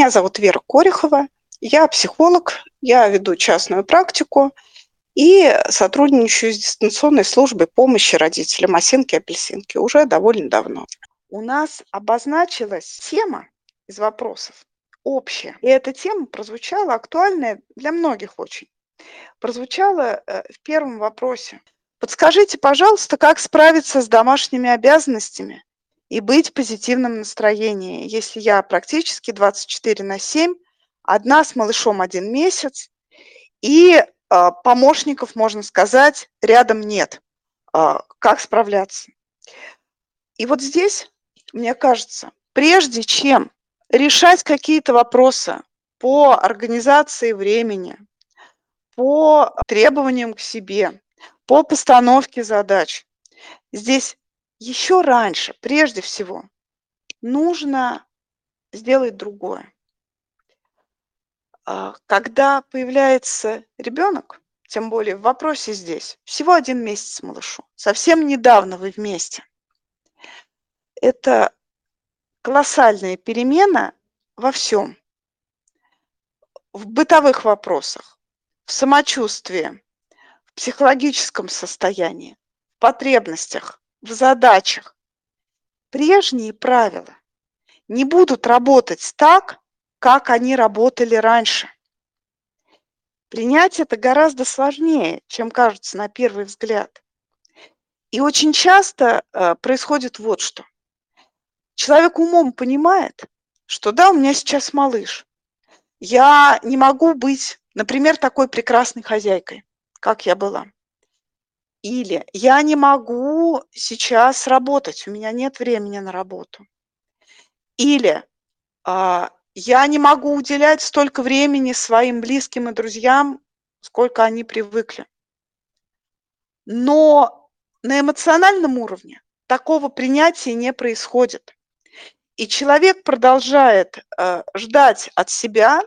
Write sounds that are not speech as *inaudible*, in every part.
Меня зовут Вера Корехова, я психолог, я веду частную практику и сотрудничаю с дистанционной службой помощи родителям осинки-апельсинки уже довольно давно. У нас обозначилась тема из вопросов общая, и эта тема прозвучала актуальная для многих очень. Прозвучала э, в первом вопросе. Подскажите, пожалуйста, как справиться с домашними обязанностями и быть в позитивном настроении, если я практически 24 на 7, одна с малышом один месяц, и э, помощников, можно сказать, рядом нет. Э, как справляться? И вот здесь, мне кажется, прежде чем решать какие-то вопросы по организации времени, по требованиям к себе, по постановке задач. Здесь еще раньше, прежде всего, нужно сделать другое. А, когда появляется ребенок, тем более в вопросе здесь, всего один месяц малышу, совсем недавно вы вместе. Это колоссальная перемена во всем. В бытовых вопросах, в самочувствии, психологическом состоянии, в потребностях, в задачах. Прежние правила не будут работать так, как они работали раньше. Принять это гораздо сложнее, чем кажется на первый взгляд. И очень часто э, происходит вот что. Человек умом понимает, что да, у меня сейчас малыш. Я не могу быть, например, такой прекрасной хозяйкой как я была. Или я не могу сейчас работать, у меня нет времени на работу. Или а, я не могу уделять столько времени своим близким и друзьям, сколько они привыкли. Но на эмоциональном уровне такого принятия не происходит. И человек продолжает э, ждать от себя,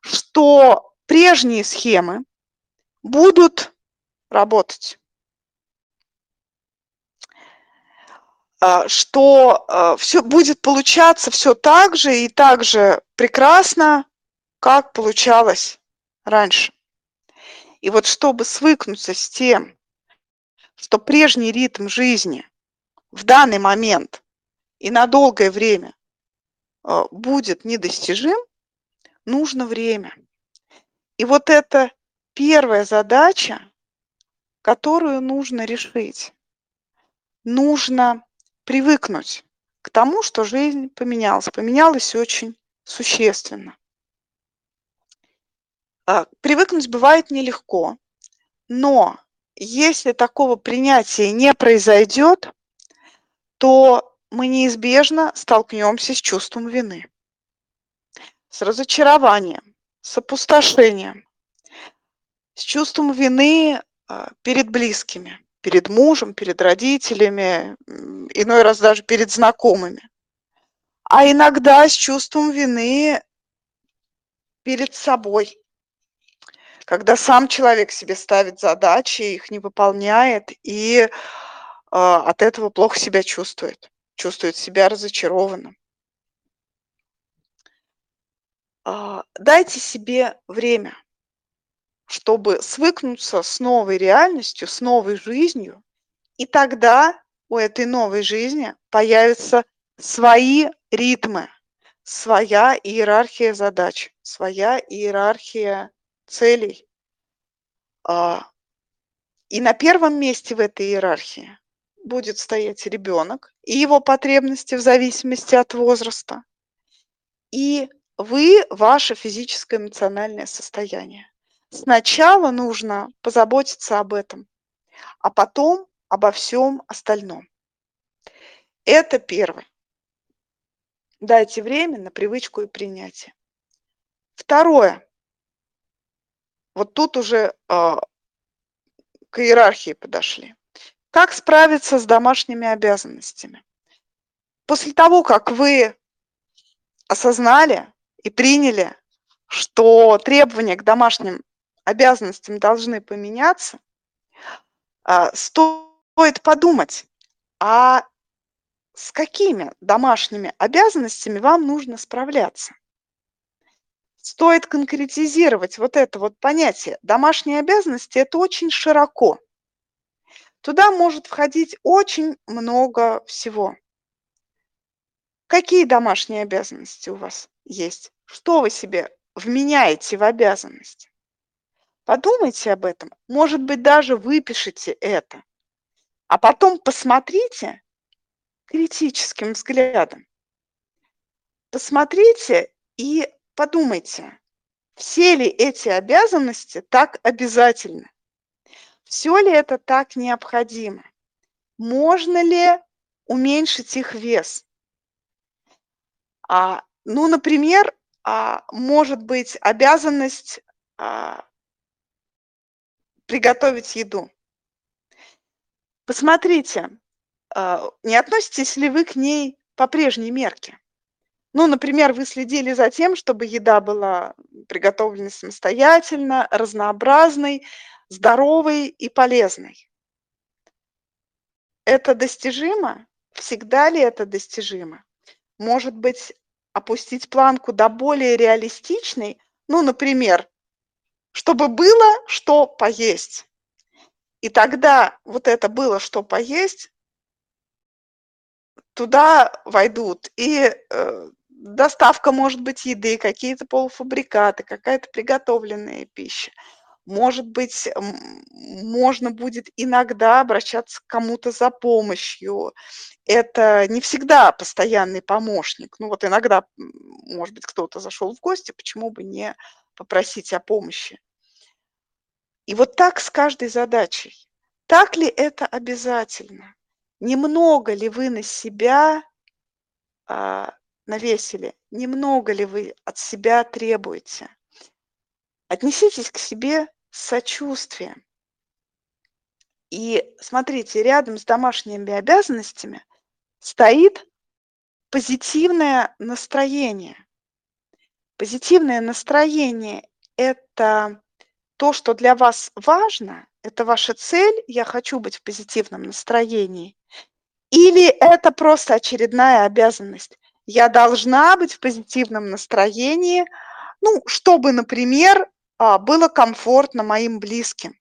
что прежние схемы, будут работать. А, что а, все будет получаться все так же и так же прекрасно, как получалось раньше. И вот чтобы свыкнуться с тем, что прежний ритм жизни в данный момент и на долгое время а, будет недостижим, нужно время. И вот это первая задача, которую нужно решить. Нужно привыкнуть к тому, что жизнь поменялась. Поменялась очень существенно. А, привыкнуть бывает нелегко, но если такого принятия не произойдет, то мы неизбежно столкнемся с чувством вины, с разочарованием, с опустошением, с чувством вины перед близкими, перед мужем, перед родителями, иной раз даже перед знакомыми. А иногда с чувством вины перед собой, когда сам человек себе ставит задачи, их не выполняет и э, от этого плохо себя чувствует, чувствует себя разочарованным. Э, дайте себе время чтобы свыкнуться с новой реальностью, с новой жизнью, и тогда у этой новой жизни появятся свои ритмы, своя иерархия задач, своя иерархия целей. А, и на первом месте в этой иерархии будет стоять ребенок и его потребности в зависимости от возраста, и вы, ваше физическое эмоциональное состояние. Сначала нужно позаботиться об этом, а потом обо всем остальном. Это первое. Дайте время на привычку и принятие. Второе. Вот тут уже э, к иерархии подошли. Как справиться с домашними обязанностями? После того, как вы осознали и приняли, что требования к домашним обязанностями должны поменяться, а, стоит подумать, а с какими домашними обязанностями вам нужно справляться? стоит конкретизировать вот это вот понятие. Домашние обязанности – это очень широко. Туда может входить очень много всего. Какие домашние обязанности у вас есть? Что вы себе вменяете в обязанность? Подумайте об этом. Может быть, даже выпишите это. А потом посмотрите критическим взглядом. Посмотрите и подумайте, все ли эти обязанности так обязательны? Все ли это так необходимо? Можно ли уменьшить их вес? А, ну, например, а, может быть обязанность а, приготовить еду. Посмотрите, а, не относитесь ли вы к ней по прежней мерке? Ну, например, вы следили за тем, чтобы еда была приготовлена самостоятельно, разнообразной, здоровой и полезной. Это достижимо? Всегда ли это достижимо? Может быть, опустить планку до более реалистичной? Ну, например, чтобы было что поесть. И тогда вот это было что поесть, туда войдут и э, доставка, может быть, еды, какие-то полуфабрикаты, какая-то приготовленная пища. Может быть, можно будет иногда обращаться к кому-то за помощью. Это не всегда постоянный помощник. Ну вот иногда, может быть, кто-то зашел в гости, почему бы не попросить о помощи. И вот так с каждой задачей. Так ли это обязательно? Немного ли вы на себя а, навесили? Немного ли вы от себя требуете? Отнеситесь к себе с сочувствием. И смотрите, рядом с домашними обязанностями стоит позитивное настроение. Позитивное настроение – это то, что для вас важно, это ваша цель, я хочу быть в позитивном настроении, или это просто очередная обязанность. Я должна быть в позитивном настроении, ну, чтобы, например, а, было комфортно моим близким.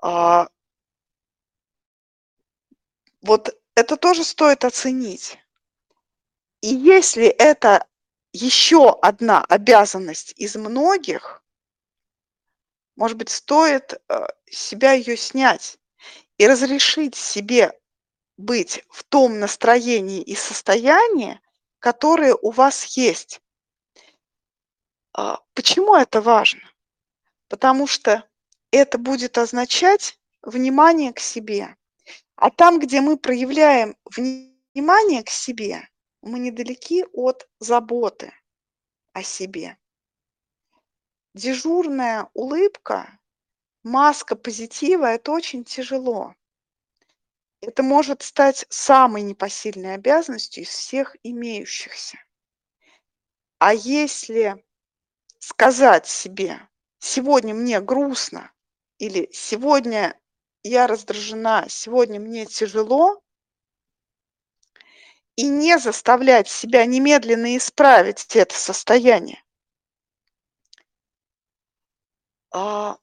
А, вот это тоже стоит оценить. И если это еще одна обязанность из многих, может быть, стоит э, себя ее снять и разрешить себе быть в том настроении и состоянии, которое у вас есть. А, почему это важно? Потому что это будет означать внимание к себе. А там, где мы проявляем внимание к себе, мы недалеки от заботы о себе. Дежурная улыбка, маска позитива – это очень тяжело. Это может стать самой непосильной обязанностью из всех имеющихся. А если сказать себе, сегодня мне грустно, или сегодня я раздражена, сегодня мне тяжело, и не заставлять себя немедленно исправить это состояние. А,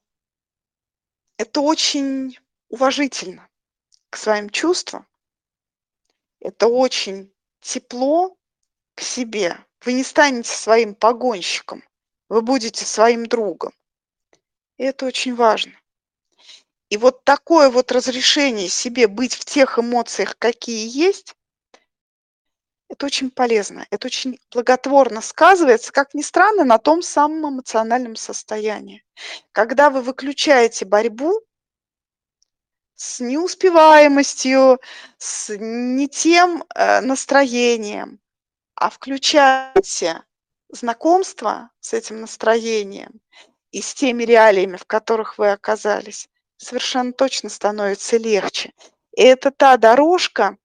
это очень уважительно к своим чувствам. Это очень тепло к себе. Вы не станете своим погонщиком, вы будете своим другом. И это очень важно. И вот такое вот разрешение себе быть в тех эмоциях, какие есть, это очень полезно, это очень благотворно сказывается, как ни странно, на том самом эмоциональном состоянии. Когда вы выключаете борьбу с неуспеваемостью, с не тем э, настроением, а включаете знакомство с этим настроением и с теми реалиями, в которых вы оказались, совершенно точно становится легче. И это та дорожка,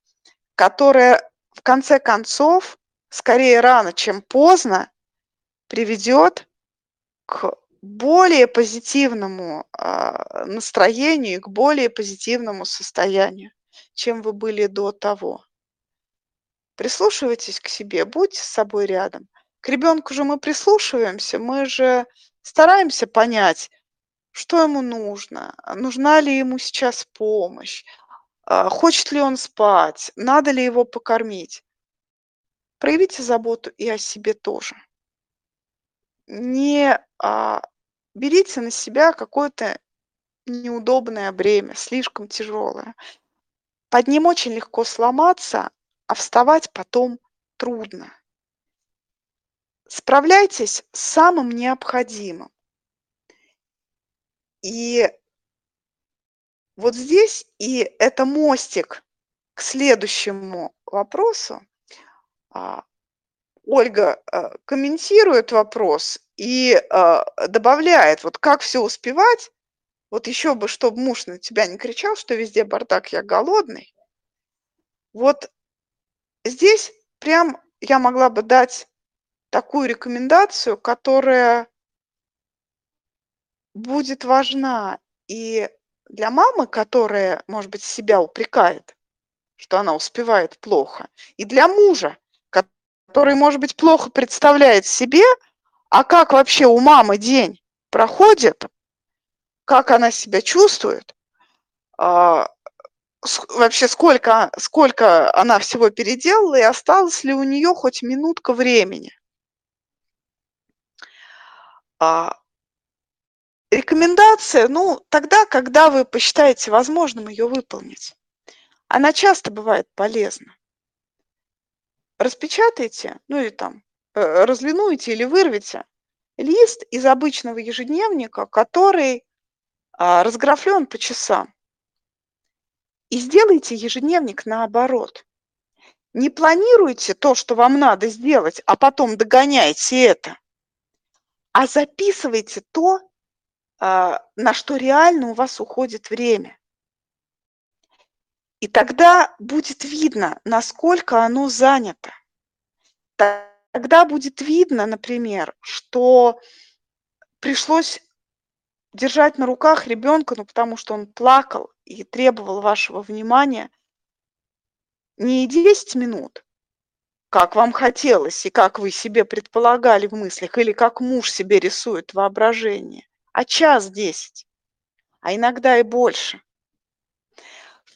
которая в конце концов, скорее рано, чем поздно, приведет к более позитивному э, настроению, к более позитивному состоянию, чем вы были до того. Прислушивайтесь к себе, будьте с собой рядом. к ребенку же мы прислушиваемся, мы же стараемся понять, что ему нужно, нужна ли ему сейчас помощь, а, хочет ли он спать, надо ли его покормить. Проявите заботу и о себе тоже. Не а, берите на себя какое-то неудобное бремя, слишком тяжелое. Под ним очень легко сломаться, а вставать потом трудно. Справляйтесь с самым необходимым. И вот здесь, и это мостик к следующему вопросу. А, Ольга а, комментирует вопрос и а, добавляет, вот как все успевать, вот еще бы, чтобы муж на тебя не кричал, что везде бардак, я голодный. Вот здесь прям я могла бы дать такую рекомендацию, которая будет важна и для мамы, которая, может быть, себя упрекает, что она успевает плохо, и для мужа, который, может быть, плохо представляет себе, а как вообще у мамы день проходит, как она себя чувствует, а, вообще сколько, сколько она всего переделала и осталось ли у нее хоть минутка времени. А, рекомендация, ну, тогда, когда вы посчитаете возможным ее выполнить. Она часто бывает полезна. Распечатайте, ну или там э, разлинуйте или вырвите лист из обычного ежедневника, который а, разграфлен по часам. И сделайте ежедневник наоборот. Не планируйте то, что вам надо сделать, а потом догоняйте это, а записывайте то, на что реально у вас уходит время. И тогда будет видно, насколько оно занято. Тогда будет видно, например, что пришлось держать на руках ребенка, ну потому что он плакал и требовал вашего внимания не 10 минут, как вам хотелось и как вы себе предполагали в мыслях, или как муж себе рисует воображение, а час десять, а иногда и больше,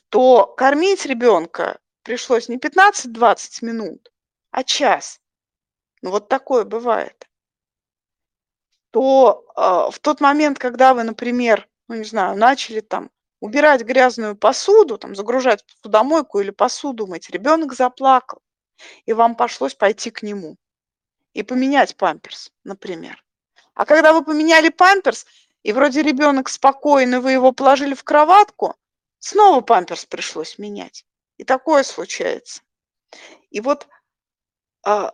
то кормить ребенка пришлось не 15-20 минут, а час. Ну вот такое бывает то э, в тот момент, когда вы, например, ну не знаю, начали там убирать грязную посуду, там загружать посудомойку или посуду мыть, ребенок заплакал, и вам пришлось пойти к нему и поменять памперс, например. А когда вы поменяли памперс, и вроде ребенок спокойный, вы его положили в кроватку, снова памперс пришлось менять. И такое случается. И вот, э,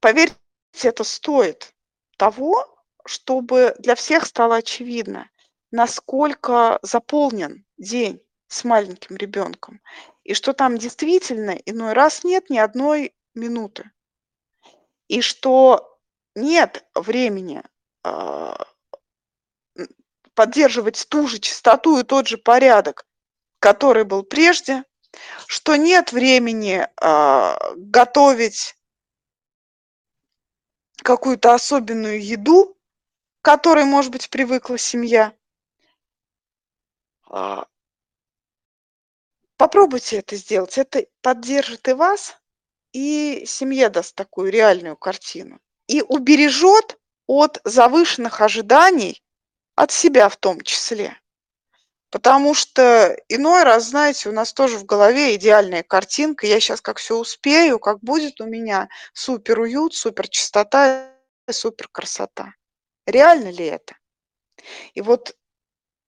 поверьте, это стоит того, чтобы для всех стало очевидно, насколько заполнен день с маленьким ребенком, и что там действительно иной раз нет ни одной минуты, и что нет времени поддерживать ту же частоту и тот же порядок, который был прежде, что нет времени э, готовить какую-то особенную еду, к которой, может быть, привыкла семья. А, попробуйте это сделать. Это поддержит и вас, и семье даст такую реальную картину. И убережет от завышенных ожиданий, от себя в том числе. Потому что иной раз, знаете, у нас тоже в голове идеальная картинка. Я сейчас как все успею, как будет у меня супер уют, супер чистота, супер красота. Реально ли это? И вот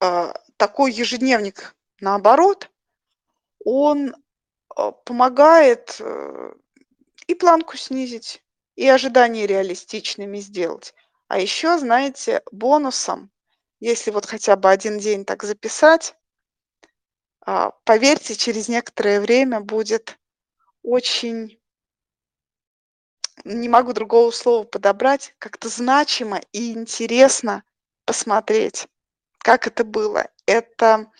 э, такой ежедневник, наоборот, он э, помогает э, и планку снизить, и ожидания реалистичными сделать. А еще, знаете, бонусом, если вот хотя бы один день так записать, э, поверьте, через некоторое время будет очень не могу другого слова подобрать, как-то значимо и интересно посмотреть, как это было. Это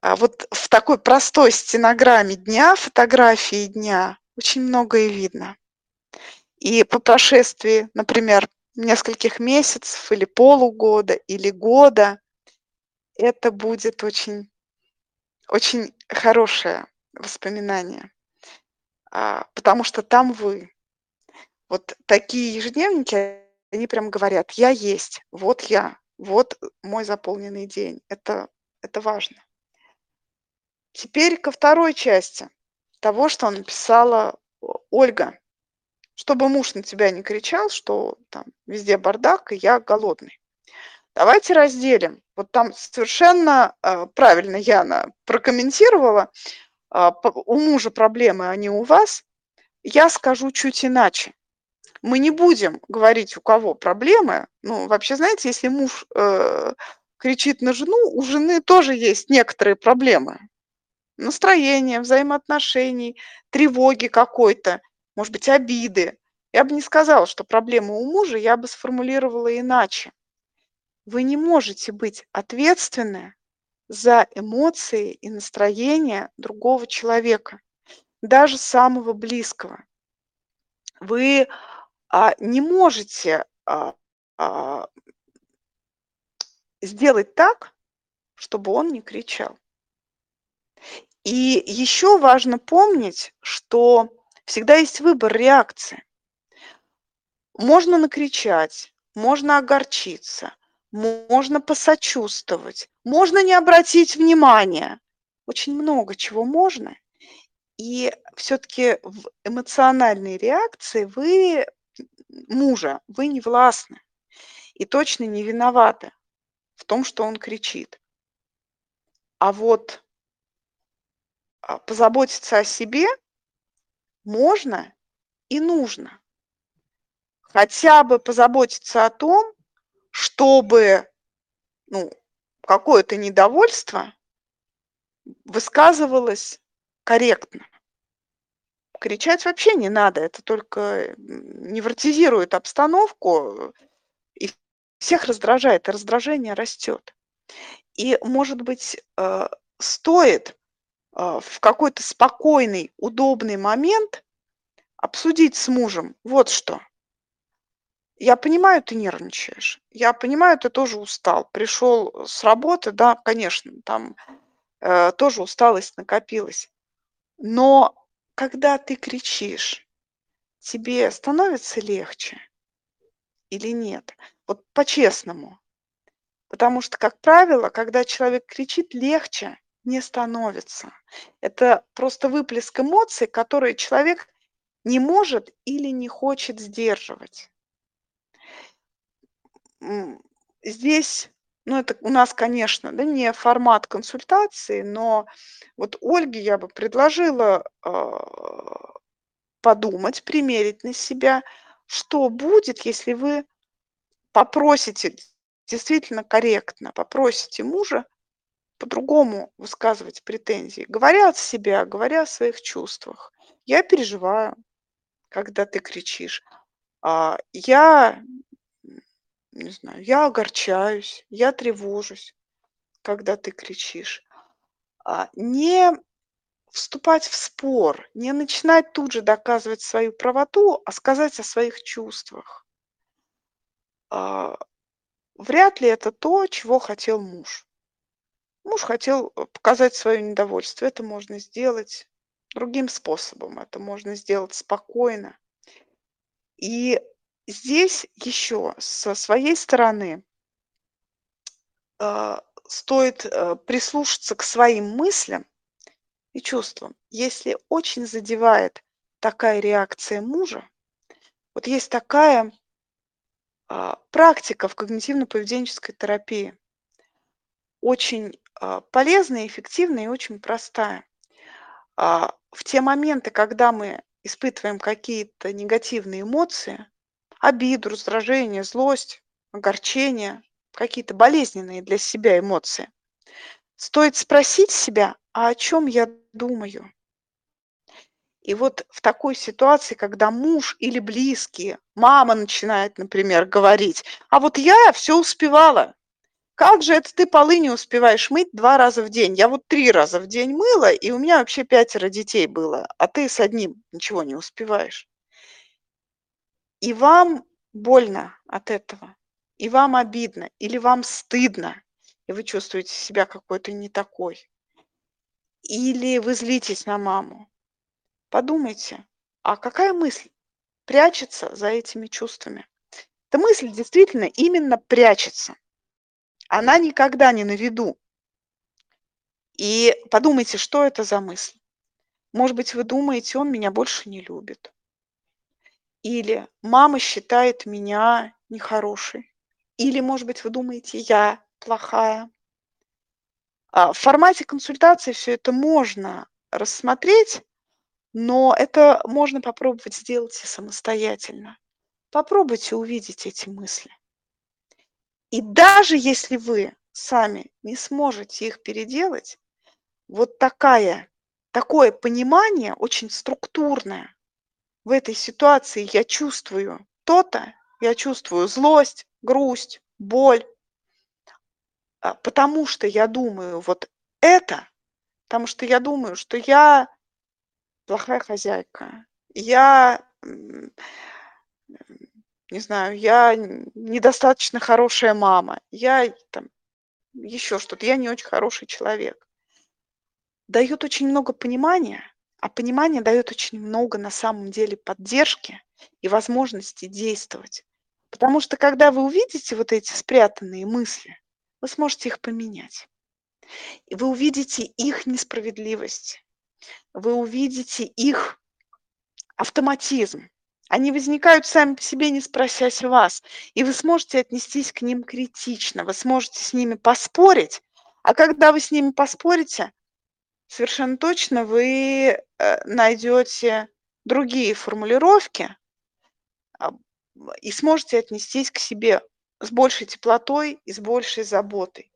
а, вот в такой простой стенограмме дня, фотографии дня очень многое видно. И по прошествии, например, нескольких месяцев или полугода или года, это будет очень, очень хорошее воспоминание, а, потому что там вы. Вот такие ежедневники, они прям говорят: "Я есть, вот я, вот мой заполненный день". Это это важно. Теперь ко второй части того, что написала Ольга. Чтобы муж на тебя не кричал, что там везде бардак и я голодный. Давайте разделим. Вот там совершенно э, правильно Яна прокомментировала. Э, у мужа проблемы, а не у вас. Я скажу чуть иначе. Мы не будем говорить, у кого проблемы. Ну, вообще, знаете, если муж э, кричит на жену, у жены тоже есть некоторые проблемы настроения, взаимоотношений, тревоги какой-то, может быть, обиды. Я бы не сказала, что проблема у мужа, я бы сформулировала иначе. Вы не можете быть ответственны за эмоции и настроение другого человека, даже самого близкого. Вы а, не можете а, а, сделать так, чтобы он не кричал. И еще важно помнить, что всегда есть выбор реакции. Можно накричать, можно огорчиться, можно посочувствовать, можно не обратить внимания. Очень много чего можно. И все-таки в эмоциональной реакции вы мужа, вы не властны и точно не виноваты в том, что он кричит. А вот а, позаботиться о себе можно и нужно. Хотя бы позаботиться о том, чтобы ну, какое-то недовольство высказывалось корректно. Кричать вообще не надо, это только невротизирует обстановку и всех раздражает, и раздражение растет. И, может быть, э, стоит в какой-то спокойный, удобный момент обсудить с мужем вот что. Я понимаю, ты нервничаешь. Я понимаю, ты тоже устал. Пришел с работы, да, конечно, там э, тоже усталость накопилась. Но когда ты кричишь, тебе становится легче или нет? Вот по-честному. Потому что, как правило, когда человек кричит, легче, не становится. Это просто выплеск эмоций, которые человек не может или не хочет сдерживать. Здесь, ну это у нас, конечно, да, не формат консультации, но вот Ольге я бы предложила э, подумать, примерить на себя, что будет, если вы попросите действительно корректно, попросите мужа по-другому высказывать претензии, говоря от себя, говоря о своих чувствах. Я переживаю, когда ты кричишь. А, я, не знаю, я огорчаюсь, я тревожусь, когда ты кричишь. А, не вступать в спор, не начинать тут же доказывать свою правоту, а сказать о своих чувствах. А, вряд ли это то, чего хотел муж. Муж хотел э, показать свое недовольство. Это можно сделать другим способом. Это можно сделать спокойно. И здесь еще со своей стороны э, стоит э, прислушаться к своим мыслям и чувствам. Если очень задевает такая реакция мужа, вот есть такая э, практика в когнитивно-поведенческой терапии, очень а, полезная, эффективная и очень простая. А, в те моменты, когда мы испытываем какие-то негативные эмоции, обиду, раздражение, злость, огорчение, какие-то болезненные для себя эмоции, стоит спросить себя, а о чем я думаю? И вот в такой ситуации, когда муж или близкие, мама начинает, например, говорить, а вот я все успевала, как же это ты полы не успеваешь мыть два раза в день? Я вот три раза в день мыла, и у меня вообще пятеро детей было, а ты с одним ничего не успеваешь. и вам больно от этого, и вам обидно, или вам стыдно, и вы чувствуете себя какой-то не такой, или вы злитесь на маму, подумайте, а какая мысль прячется за этими чувствами? Эта мысль действительно именно прячется. Она никогда не на виду. И подумайте, что это за мысль. Может быть, вы думаете, он меня больше не любит. Или мама считает меня нехорошей. Или, может быть, вы думаете, я плохая. А в формате консультации все это можно рассмотреть, но это можно попробовать сделать и самостоятельно. Попробуйте увидеть эти мысли. И даже если вы сами не сможете их переделать, вот такая, такое понимание очень структурное в этой ситуации я чувствую то-то, я чувствую злость, грусть, боль, а, потому что я думаю вот это, потому что я думаю, что я плохая хозяйка, я не знаю, я недостаточно хорошая мама, я там еще что-то, я не очень хороший человек. Дает очень много понимания, а понимание дает очень много на самом деле поддержки и возможности действовать. Потому что когда вы увидите вот эти спрятанные мысли, вы сможете их поменять. И вы увидите их несправедливость, вы увидите их автоматизм, они возникают сами по себе, не спросясь вас. И вы сможете отнестись к ним критично, вы сможете с ними поспорить. А когда вы с ними поспорите, совершенно точно вы э, найдете другие формулировки а, и сможете отнестись к себе с большей теплотой и с большей заботой.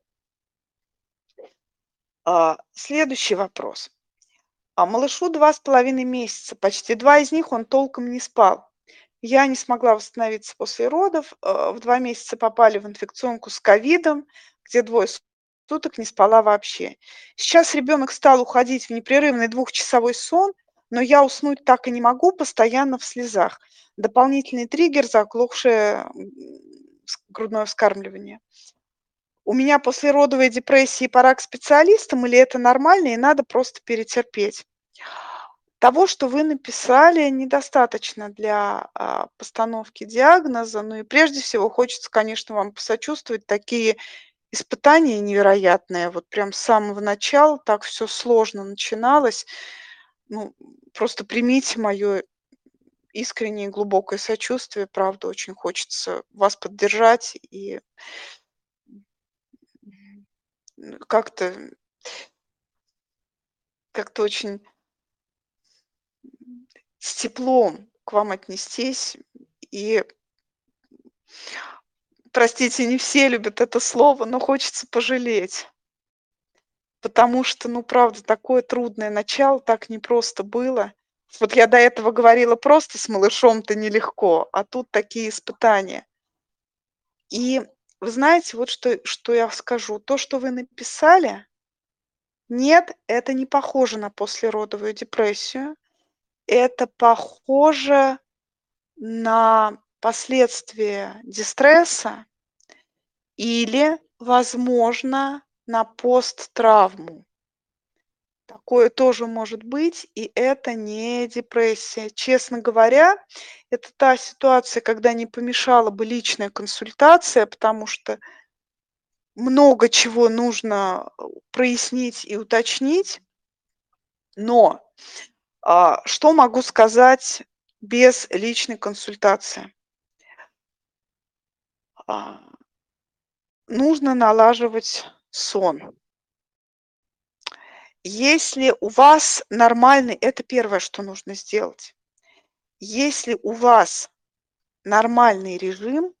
А, следующий вопрос. А малышу два с половиной месяца, почти два из них он толком не спал. Я не смогла восстановиться после родов, э, в два месяца попали в инфекционку с ковидом, где двое суток не спала вообще. Сейчас ребенок стал уходить в непрерывный двухчасовой сон, но я уснуть так и не могу, постоянно в слезах. Дополнительный триггер – заглохшее грудное вскармливание. У меня послеродовая депрессия и пора к специалистам, или это нормально и надо просто перетерпеть? Того, что вы написали, недостаточно для а, постановки диагноза. Ну и прежде всего хочется, конечно, вам посочувствовать. Такие испытания невероятные. Вот прям с самого начала так все сложно начиналось. Ну, просто примите мое искреннее глубокое сочувствие. Правда, очень хочется вас поддержать и как-то как-то очень с теплом к вам отнестись и простите, не все любят это слово, но хочется пожалеть. Потому что, ну, правда, такое трудное начало, так непросто было. Вот я до этого говорила, просто с малышом-то нелегко, а тут такие испытания. И вы знаете, вот что, что я скажу. То, что вы написали, нет, это не похоже на послеродовую депрессию. Это похоже на последствия дистресса или, возможно, на посттравму. Такое тоже может быть, и это не депрессия. Честно говоря, это та ситуация, когда не помешала бы личная консультация, потому что много чего нужно э, прояснить и уточнить. Но а, что могу сказать без личной консультации? А, нужно налаживать сон. Если у вас нормальный, это первое, что нужно сделать. Если у вас нормальный режим,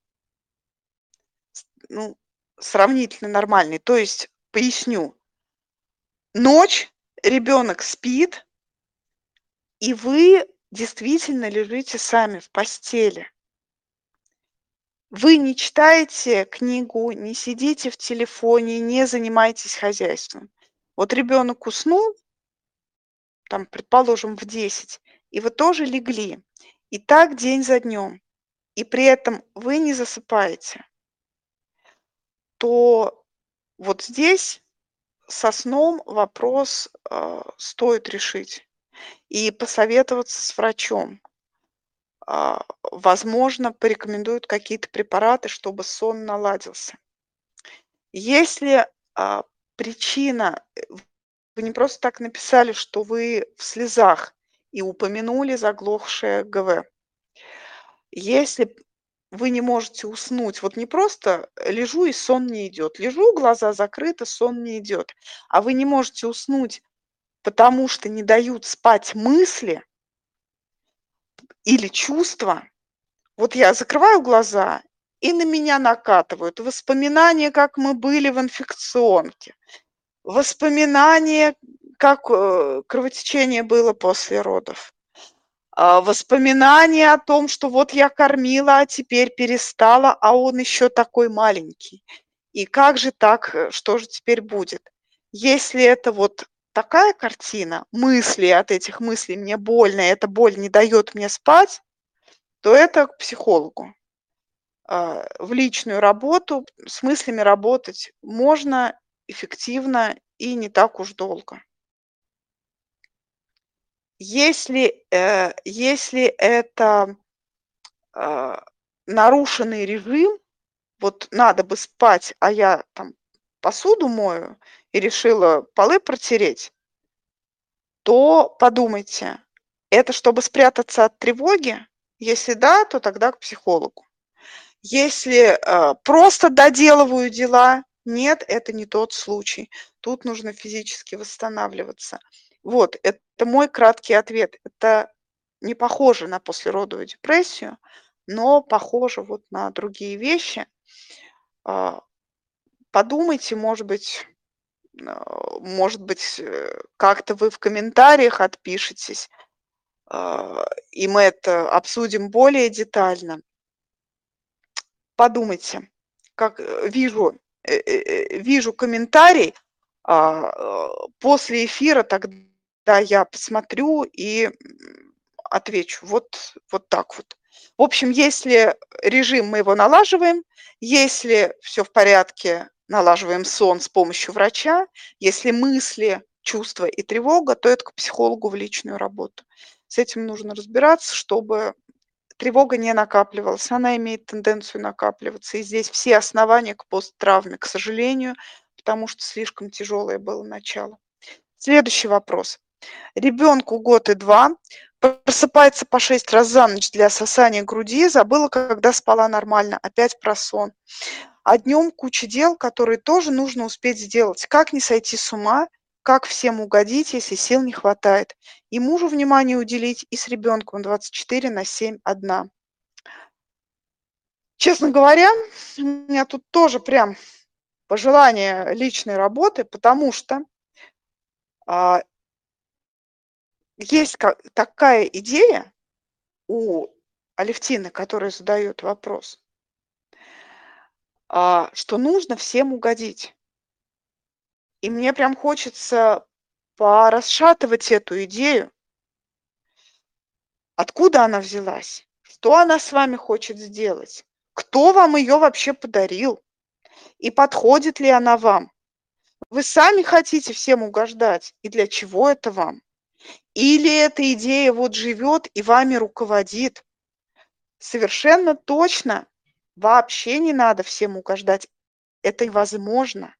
ну, сравнительно нормальный, то есть, поясню, ночь, ребенок спит, и вы действительно лежите сами в постели. Вы не читаете книгу, не сидите в телефоне, не занимаетесь хозяйством. Вот ребенок уснул, там, предположим, в 10, и вы тоже легли. И так день за днем. и при этом вы не засыпаете, то вот здесь со сном вопрос э, стоит решить и посоветоваться с врачом. Э, возможно, порекомендуют какие-то препараты, чтобы сон наладился. Если э, причина, э, вы не просто так написали, что вы в слезах и упомянули заглохшее ГВ. Если вы не можете уснуть, вот не просто лежу и сон не идет, лежу, глаза закрыты, сон не идет, а вы не можете уснуть, потому что не дают спать мысли или чувства. Вот я закрываю глаза, и на меня накатывают воспоминания, как мы были в инфекционке, воспоминания, как э, кровотечение было после родов, а, воспоминания о том, что вот я кормила, а теперь перестала, а он еще такой маленький. И как же так, э, что же теперь будет? Если это вот такая картина, мысли от этих мыслей мне больно, эта боль не дает мне спать, то это к психологу. А, в личную работу с мыслями работать можно эффективно и не так уж долго. Если, э, если это э, нарушенный режим, вот надо бы спать, а я там посуду мою и решила полы протереть, то подумайте, это чтобы спрятаться от тревоги? Если да, то тогда к психологу. Если э, просто доделываю дела, нет, это не тот случай. Тут нужно физически восстанавливаться. Вот, это мой краткий ответ. Это не похоже на послеродовую депрессию, но похоже вот на другие вещи. А, подумайте, может быть, а, может быть, э, как-то вы в комментариях отпишетесь, а, и мы это обсудим более детально. Подумайте, как э, вижу, э, вижу комментарий после эфира, тогда да, я посмотрю и отвечу. Вот, вот так вот. В общем, если режим мы его налаживаем, если все в порядке, налаживаем сон с помощью врача, если мысли, чувства и тревога, то это к психологу в личную работу. С этим нужно разбираться, чтобы тревога не накапливалась. Она имеет тенденцию накапливаться. И здесь все основания к посттравме, к сожалению, потому что слишком тяжелое было начало. Следующий вопрос. Ребенку год и два, просыпается по шесть раз за ночь для сосания груди, забыла, когда спала нормально, опять про сон. А днем куча дел, которые тоже нужно успеть сделать. Как не сойти с ума, как всем угодить, если сил не хватает. И мужу внимание уделить, и с ребенком 24 на 7 одна. Честно говоря, у меня тут тоже прям пожелание личной работы, потому что а, есть такая идея у Алевтины, которая задает вопрос, а, что нужно всем угодить. И мне прям хочется порасшатывать эту идею. Откуда она взялась? Что она с вами хочет сделать? Кто вам ее вообще подарил? И подходит ли она вам? Вы сами хотите всем угождать? И для чего это вам? Или эта идея вот живет и вами руководит. Совершенно точно вообще не надо всем угождать. Это невозможно.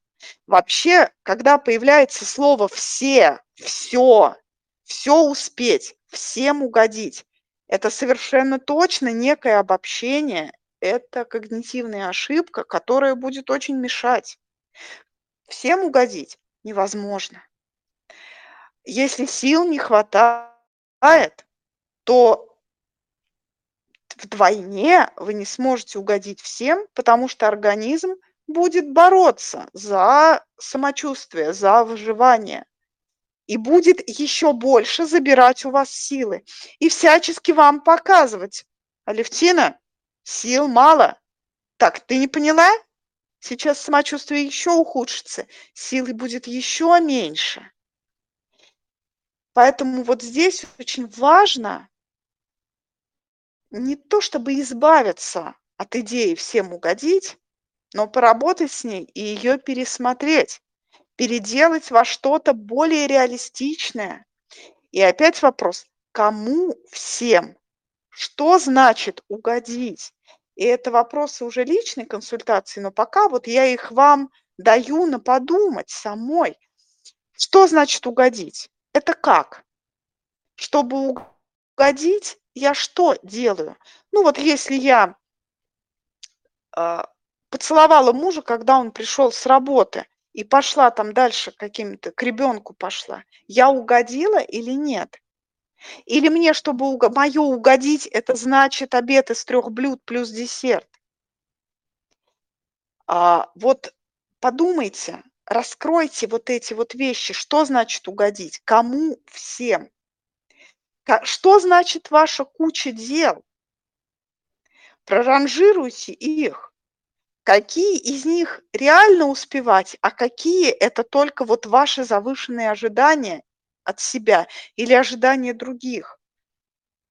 Вообще, когда появляется слово «все», «все», «все успеть», «всем угодить», это совершенно точно некое обобщение, это когнитивная ошибка, которая будет очень мешать. Всем угодить невозможно. Если сил не хватает, то вдвойне вы не сможете угодить всем, потому что организм будет бороться за самочувствие, за выживание и будет еще больше забирать у вас силы и всячески вам показывать. Алевтина, сил мало. Так, ты не поняла? Сейчас самочувствие еще ухудшится, силы будет еще меньше. Поэтому вот здесь очень важно не то чтобы избавиться от идеи всем угодить, но поработать с ней и ее пересмотреть, переделать во что-то более реалистичное. И опять вопрос, кому всем? Что значит угодить? И это вопросы уже личной консультации, но пока вот я их вам даю на подумать самой. Что значит угодить? Это как? Чтобы угодить, я что делаю? Ну вот если я э, поцеловала мужа, когда он пришел с работы, и пошла там дальше каким-то, к ребенку пошла, я угодила или нет? Или мне, чтобы уг... мое угодить, это значит обед из трех блюд плюс десерт? А, вот подумайте, раскройте вот эти вот вещи. Что значит угодить? Кому всем? Что значит ваша куча дел? Проранжируйте их. Какие из них реально успевать, а какие это только вот ваши завышенные ожидания от себя или ожидания других?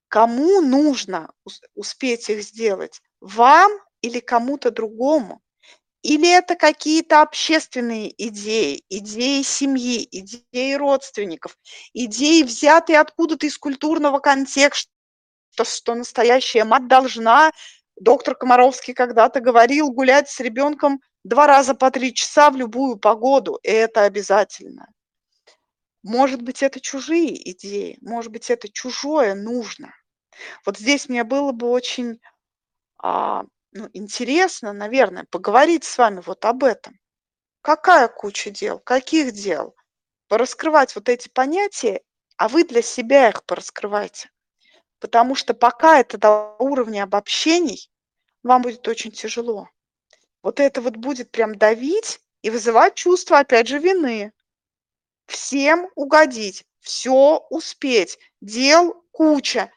Кому нужно успеть их сделать? Вам или кому-то другому? Или это какие-то общественные идеи, идеи семьи, идеи родственников, идеи, взятые откуда-то из культурного контекста, что настоящая мать должна Доктор Комаровский когда-то говорил гулять с ребенком два раза по три часа в любую погоду, и это обязательно. Может быть, это чужие идеи, может быть, это чужое нужно. Вот здесь мне было бы очень а, ну, интересно, наверное, поговорить с вами вот об этом. Какая куча дел, каких дел? Пораскрывать вот эти понятия, а вы для себя их пораскрывайте. Потому что пока это до уровня обобщений, вам будет очень тяжело. Вот это вот будет прям давить и вызывать чувство, опять же, вины. Всем угодить, все успеть, дел куча.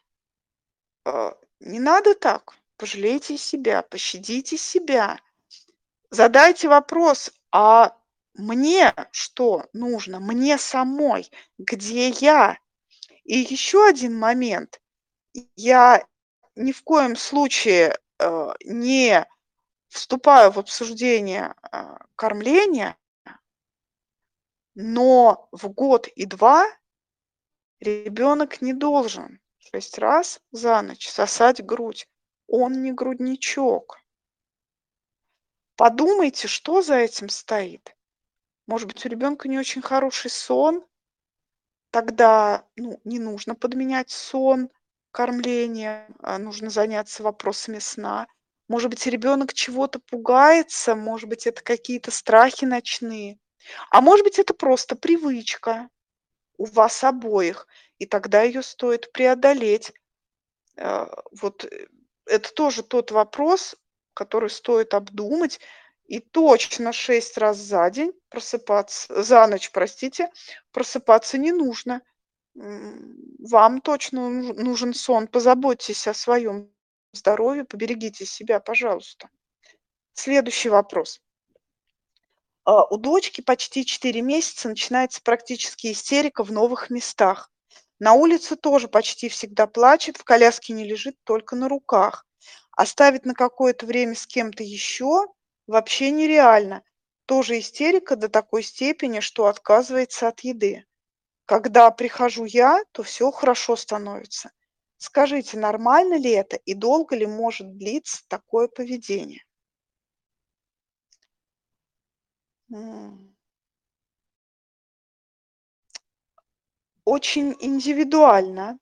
Э, не надо так. Пожалейте себя, пощадите себя. Задайте вопрос, а мне что нужно, мне самой, где я? И еще один момент я ни в коем случае э, не вступаю в обсуждение э, кормления, но в год и два ребенок не должен шесть раз за ночь сосать грудь. Он не грудничок. Подумайте, что за этим стоит. Может быть, у ребенка не очень хороший сон, тогда ну, не нужно подменять сон кормления, а, нужно заняться вопросами сна. Может быть, ребенок чего-то пугается, может быть, это какие-то страхи ночные, а может быть, это просто привычка у вас обоих, и тогда ее стоит преодолеть. А, вот э, это тоже тот вопрос, который стоит обдумать, и точно шесть раз за день просыпаться, за ночь, простите, просыпаться не нужно – вам точно нужен сон. Позаботьтесь о своем здоровье, поберегите себя, пожалуйста. Следующий вопрос. А, у дочки почти 4 месяца начинается практически истерика в новых местах. На улице тоже почти всегда плачет, в коляске не лежит, только на руках. Оставить на какое-то время с кем-то еще вообще нереально. Тоже истерика до такой степени, что отказывается от еды. Когда прихожу я, то все хорошо становится. Скажите, нормально ли это и долго ли может длиться такое поведение? Очень индивидуально.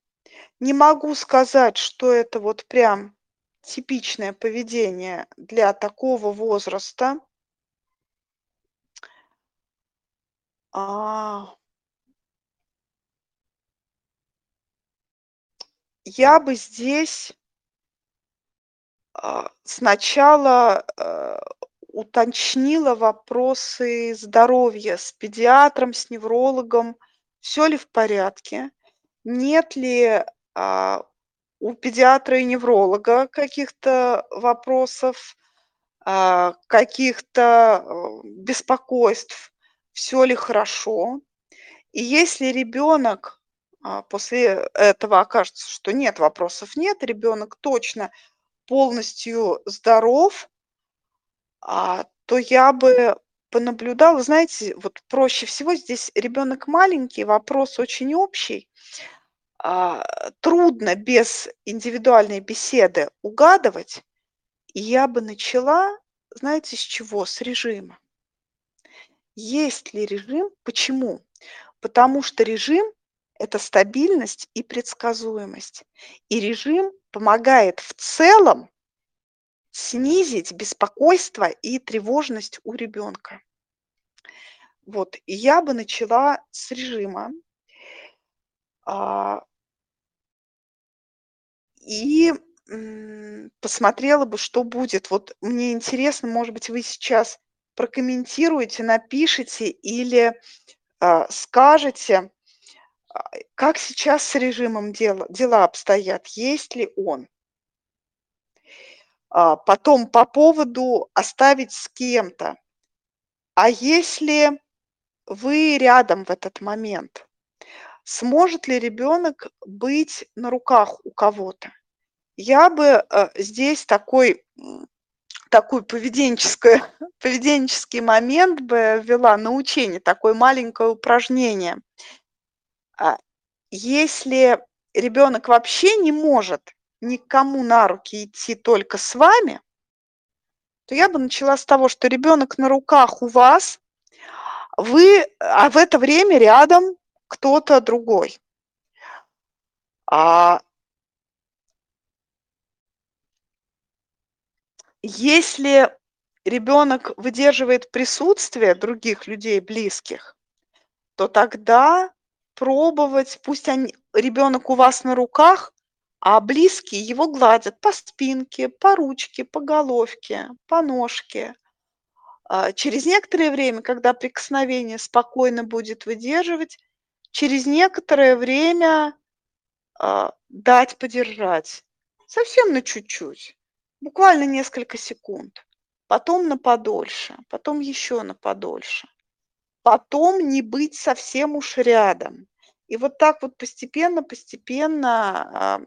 Не могу сказать, что это вот прям типичное поведение для такого возраста. А, я бы здесь а, сначала э, уточнила вопросы здоровья с педиатром, с неврологом, все ли в порядке, нет ли а, у педиатра и невролога каких-то вопросов, а, каких-то э, беспокойств, все ли хорошо. И если ребенок после этого окажется, что нет, вопросов нет, ребенок точно полностью здоров, а, то я бы понаблюдала, знаете, вот проще всего здесь ребенок маленький, вопрос очень общий, а, трудно без индивидуальной беседы угадывать, и я бы начала, знаете, с чего? С режима. Есть ли режим? Почему? Потому что режим это стабильность и предсказуемость. И режим помогает в целом снизить беспокойство и тревожность у ребенка. Вот, и я бы начала с режима. А, и посмотрела бы, что будет. Вот мне интересно, может быть, вы сейчас прокомментируете, напишите или а, скажете, как сейчас с режимом дела, дела обстоят, есть ли он? А, потом по поводу оставить с кем-то. А если вы рядом в этот момент, сможет ли ребенок быть на руках у кого-то? Я бы э, здесь такой, такой поведенческий, *laughs* поведенческий момент бы ввела на учение, такое маленькое упражнение – а, если ребенок вообще не может никому на руки идти только с вами, то я бы начала с того, что ребенок на руках у вас, вы, а в это время рядом кто-то другой. А если ребенок выдерживает присутствие других людей близких, то тогда пробовать, пусть они, ребенок у вас на руках, а близкие его гладят по спинке, по ручке, по головке, по ножке. А через некоторое время, когда прикосновение спокойно будет выдерживать, через некоторое время а, дать подержать. Совсем на чуть-чуть, буквально несколько секунд. Потом на подольше, потом еще на подольше потом не быть совсем уж рядом. И вот так вот постепенно, постепенно а,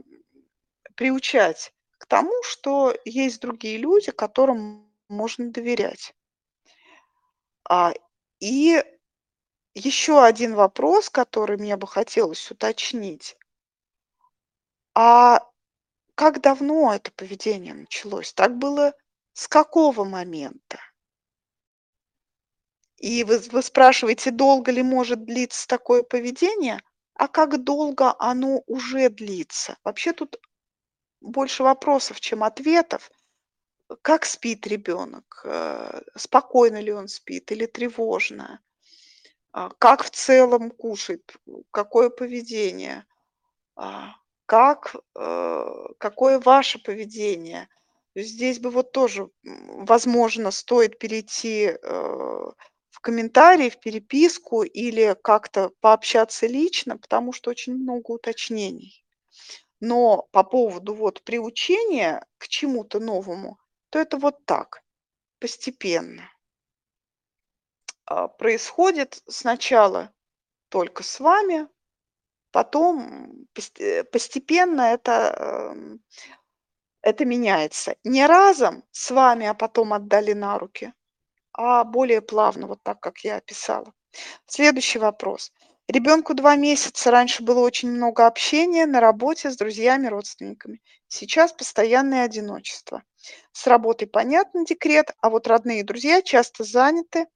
приучать к тому, что есть другие люди, которым можно доверять. А, и еще один вопрос, который мне бы хотелось уточнить. А как давно это поведение началось? Так было с какого момента? И вы, вы спрашиваете, долго ли может длиться такое поведение, а как долго оно уже длится? Вообще тут больше вопросов, чем ответов. Как спит ребенок? Э, спокойно ли он спит или тревожно? А как в целом кушает? Какое поведение? А как, э, какое ваше поведение? Здесь бы вот тоже, возможно, стоит перейти э, в комментарии, в переписку или как-то пообщаться лично, потому что очень много уточнений. Но по поводу вот приучения к чему-то новому, то это вот так, постепенно. А, происходит сначала только с вами, потом э, постепенно это, эм, это меняется. Не разом с вами, а потом отдали на руки, а более плавно, вот так, как я описала. Следующий вопрос. Ребенку два месяца, раньше было очень много общения на работе с друзьями, родственниками. Сейчас постоянное одиночество. С работой понятно декрет, а вот родные и друзья часто заняты.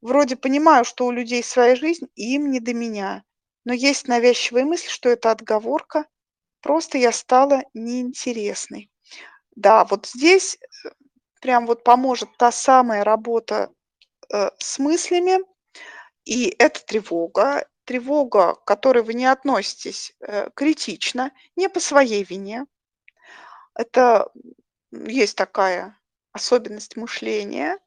Вроде понимаю, что у людей своя жизнь, и им не до меня. Но есть навязчивая мысль, что это отговорка. Просто я стала неинтересной. Да, вот здесь э, прям вот поможет та самая работа э, с мыслями, и это тревога, тревога, к которой вы не относитесь э, критично, не по своей вине. Это есть такая особенность мышления,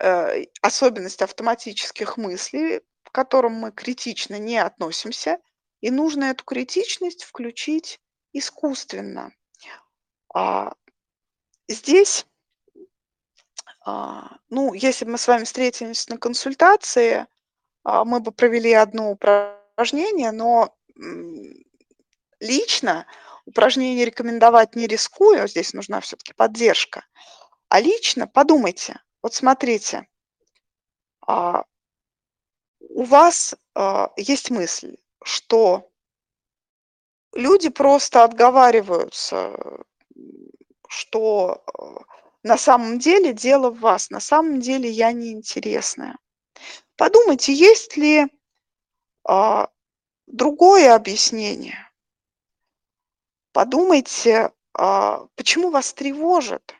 э, особенность автоматических мыслей, к которым мы критично не относимся, и нужно эту критичность включить искусственно. А здесь ну, если бы мы с вами встретились на консультации, а, мы бы провели одно упражнение, но лично упражнение рекомендовать не рискую, здесь нужна все-таки поддержка, а лично подумайте, вот смотрите, а, у вас а, есть мысль, что люди просто отговариваются, что а, на самом деле дело в вас, на самом деле я неинтересная. Подумайте, есть ли а, другое объяснение. Подумайте, а, почему вас тревожит,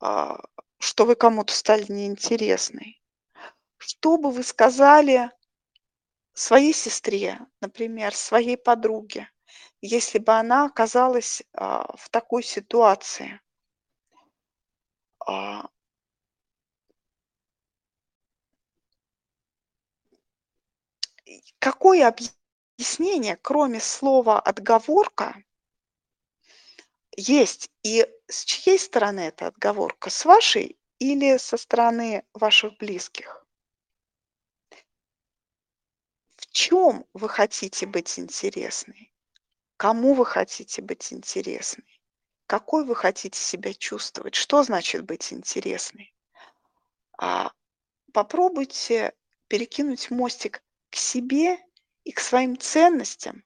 а, что вы кому-то стали неинтересной. Что бы вы сказали своей сестре, например, своей подруге, если бы она оказалась а, в такой ситуации? А, какое объяснение, кроме слова отговорка, есть? И с чьей стороны эта отговорка? С вашей или со стороны ваших близких? В чем вы хотите быть интересной? Кому вы хотите быть интересной? Какой вы хотите себя чувствовать? Что значит быть интересной? А попробуйте перекинуть мостик к себе и к своим ценностям,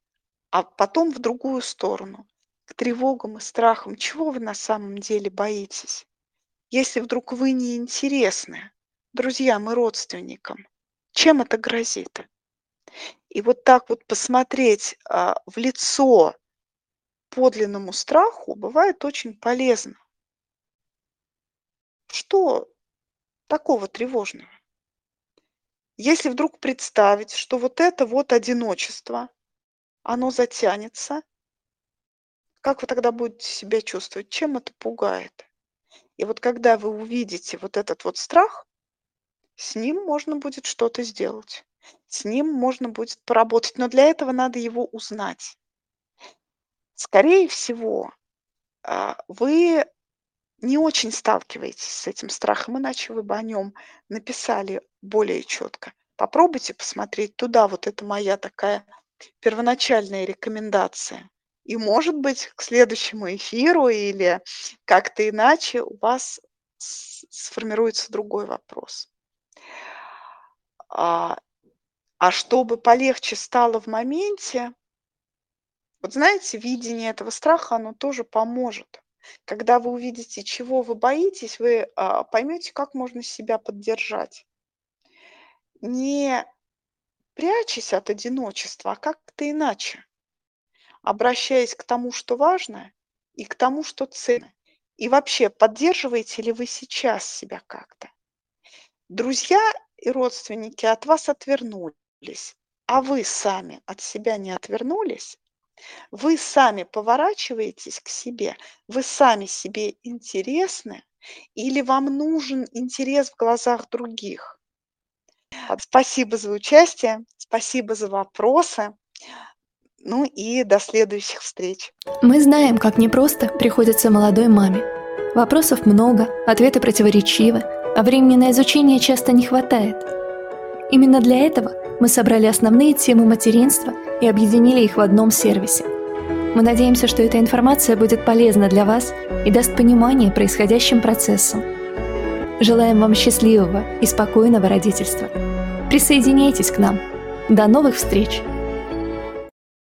а потом в другую сторону, к тревогам и страхам. Чего вы на самом деле боитесь? Если вдруг вы не интересны друзьям и родственникам, чем это грозит? И вот так вот посмотреть а, в лицо подлинному страху бывает очень полезно. Что такого тревожного? Если вдруг представить, что вот это вот одиночество, оно затянется, как вы тогда будете себя чувствовать? Чем это пугает? И вот когда вы увидите вот этот вот страх, с ним можно будет что-то сделать. С ним можно будет поработать, но для этого надо его узнать. Скорее всего, а, вы не очень сталкиваетесь с этим страхом, иначе вы бы о нем написали более четко. Попробуйте посмотреть туда, вот это моя такая первоначальная рекомендация. И, может быть, к следующему эфиру или как-то иначе у вас сформируется другой вопрос. А, а чтобы полегче стало в моменте, вот знаете, видение этого страха, оно тоже поможет. Когда вы увидите, чего вы боитесь, вы а, поймете, как можно себя поддержать. Не прячась от одиночества, а как-то иначе. Обращаясь к тому, что важно, и к тому, что ценно. И вообще, поддерживаете ли вы сейчас себя как-то? Друзья и родственники от вас отвернулись, а вы сами от себя не отвернулись? Вы сами поворачиваетесь к себе, вы сами себе интересны или вам нужен интерес в глазах других? Спасибо за участие, спасибо за вопросы. Ну и до следующих встреч. Мы знаем, как непросто приходится молодой маме. Вопросов много, ответы противоречивы, а времени на изучение часто не хватает. Именно для этого мы собрали основные темы материнства и объединили их в одном сервисе. Мы надеемся, что эта информация будет полезна для вас и даст понимание происходящим процессам. Желаем вам счастливого и спокойного родительства. Присоединяйтесь к нам. До новых встреч!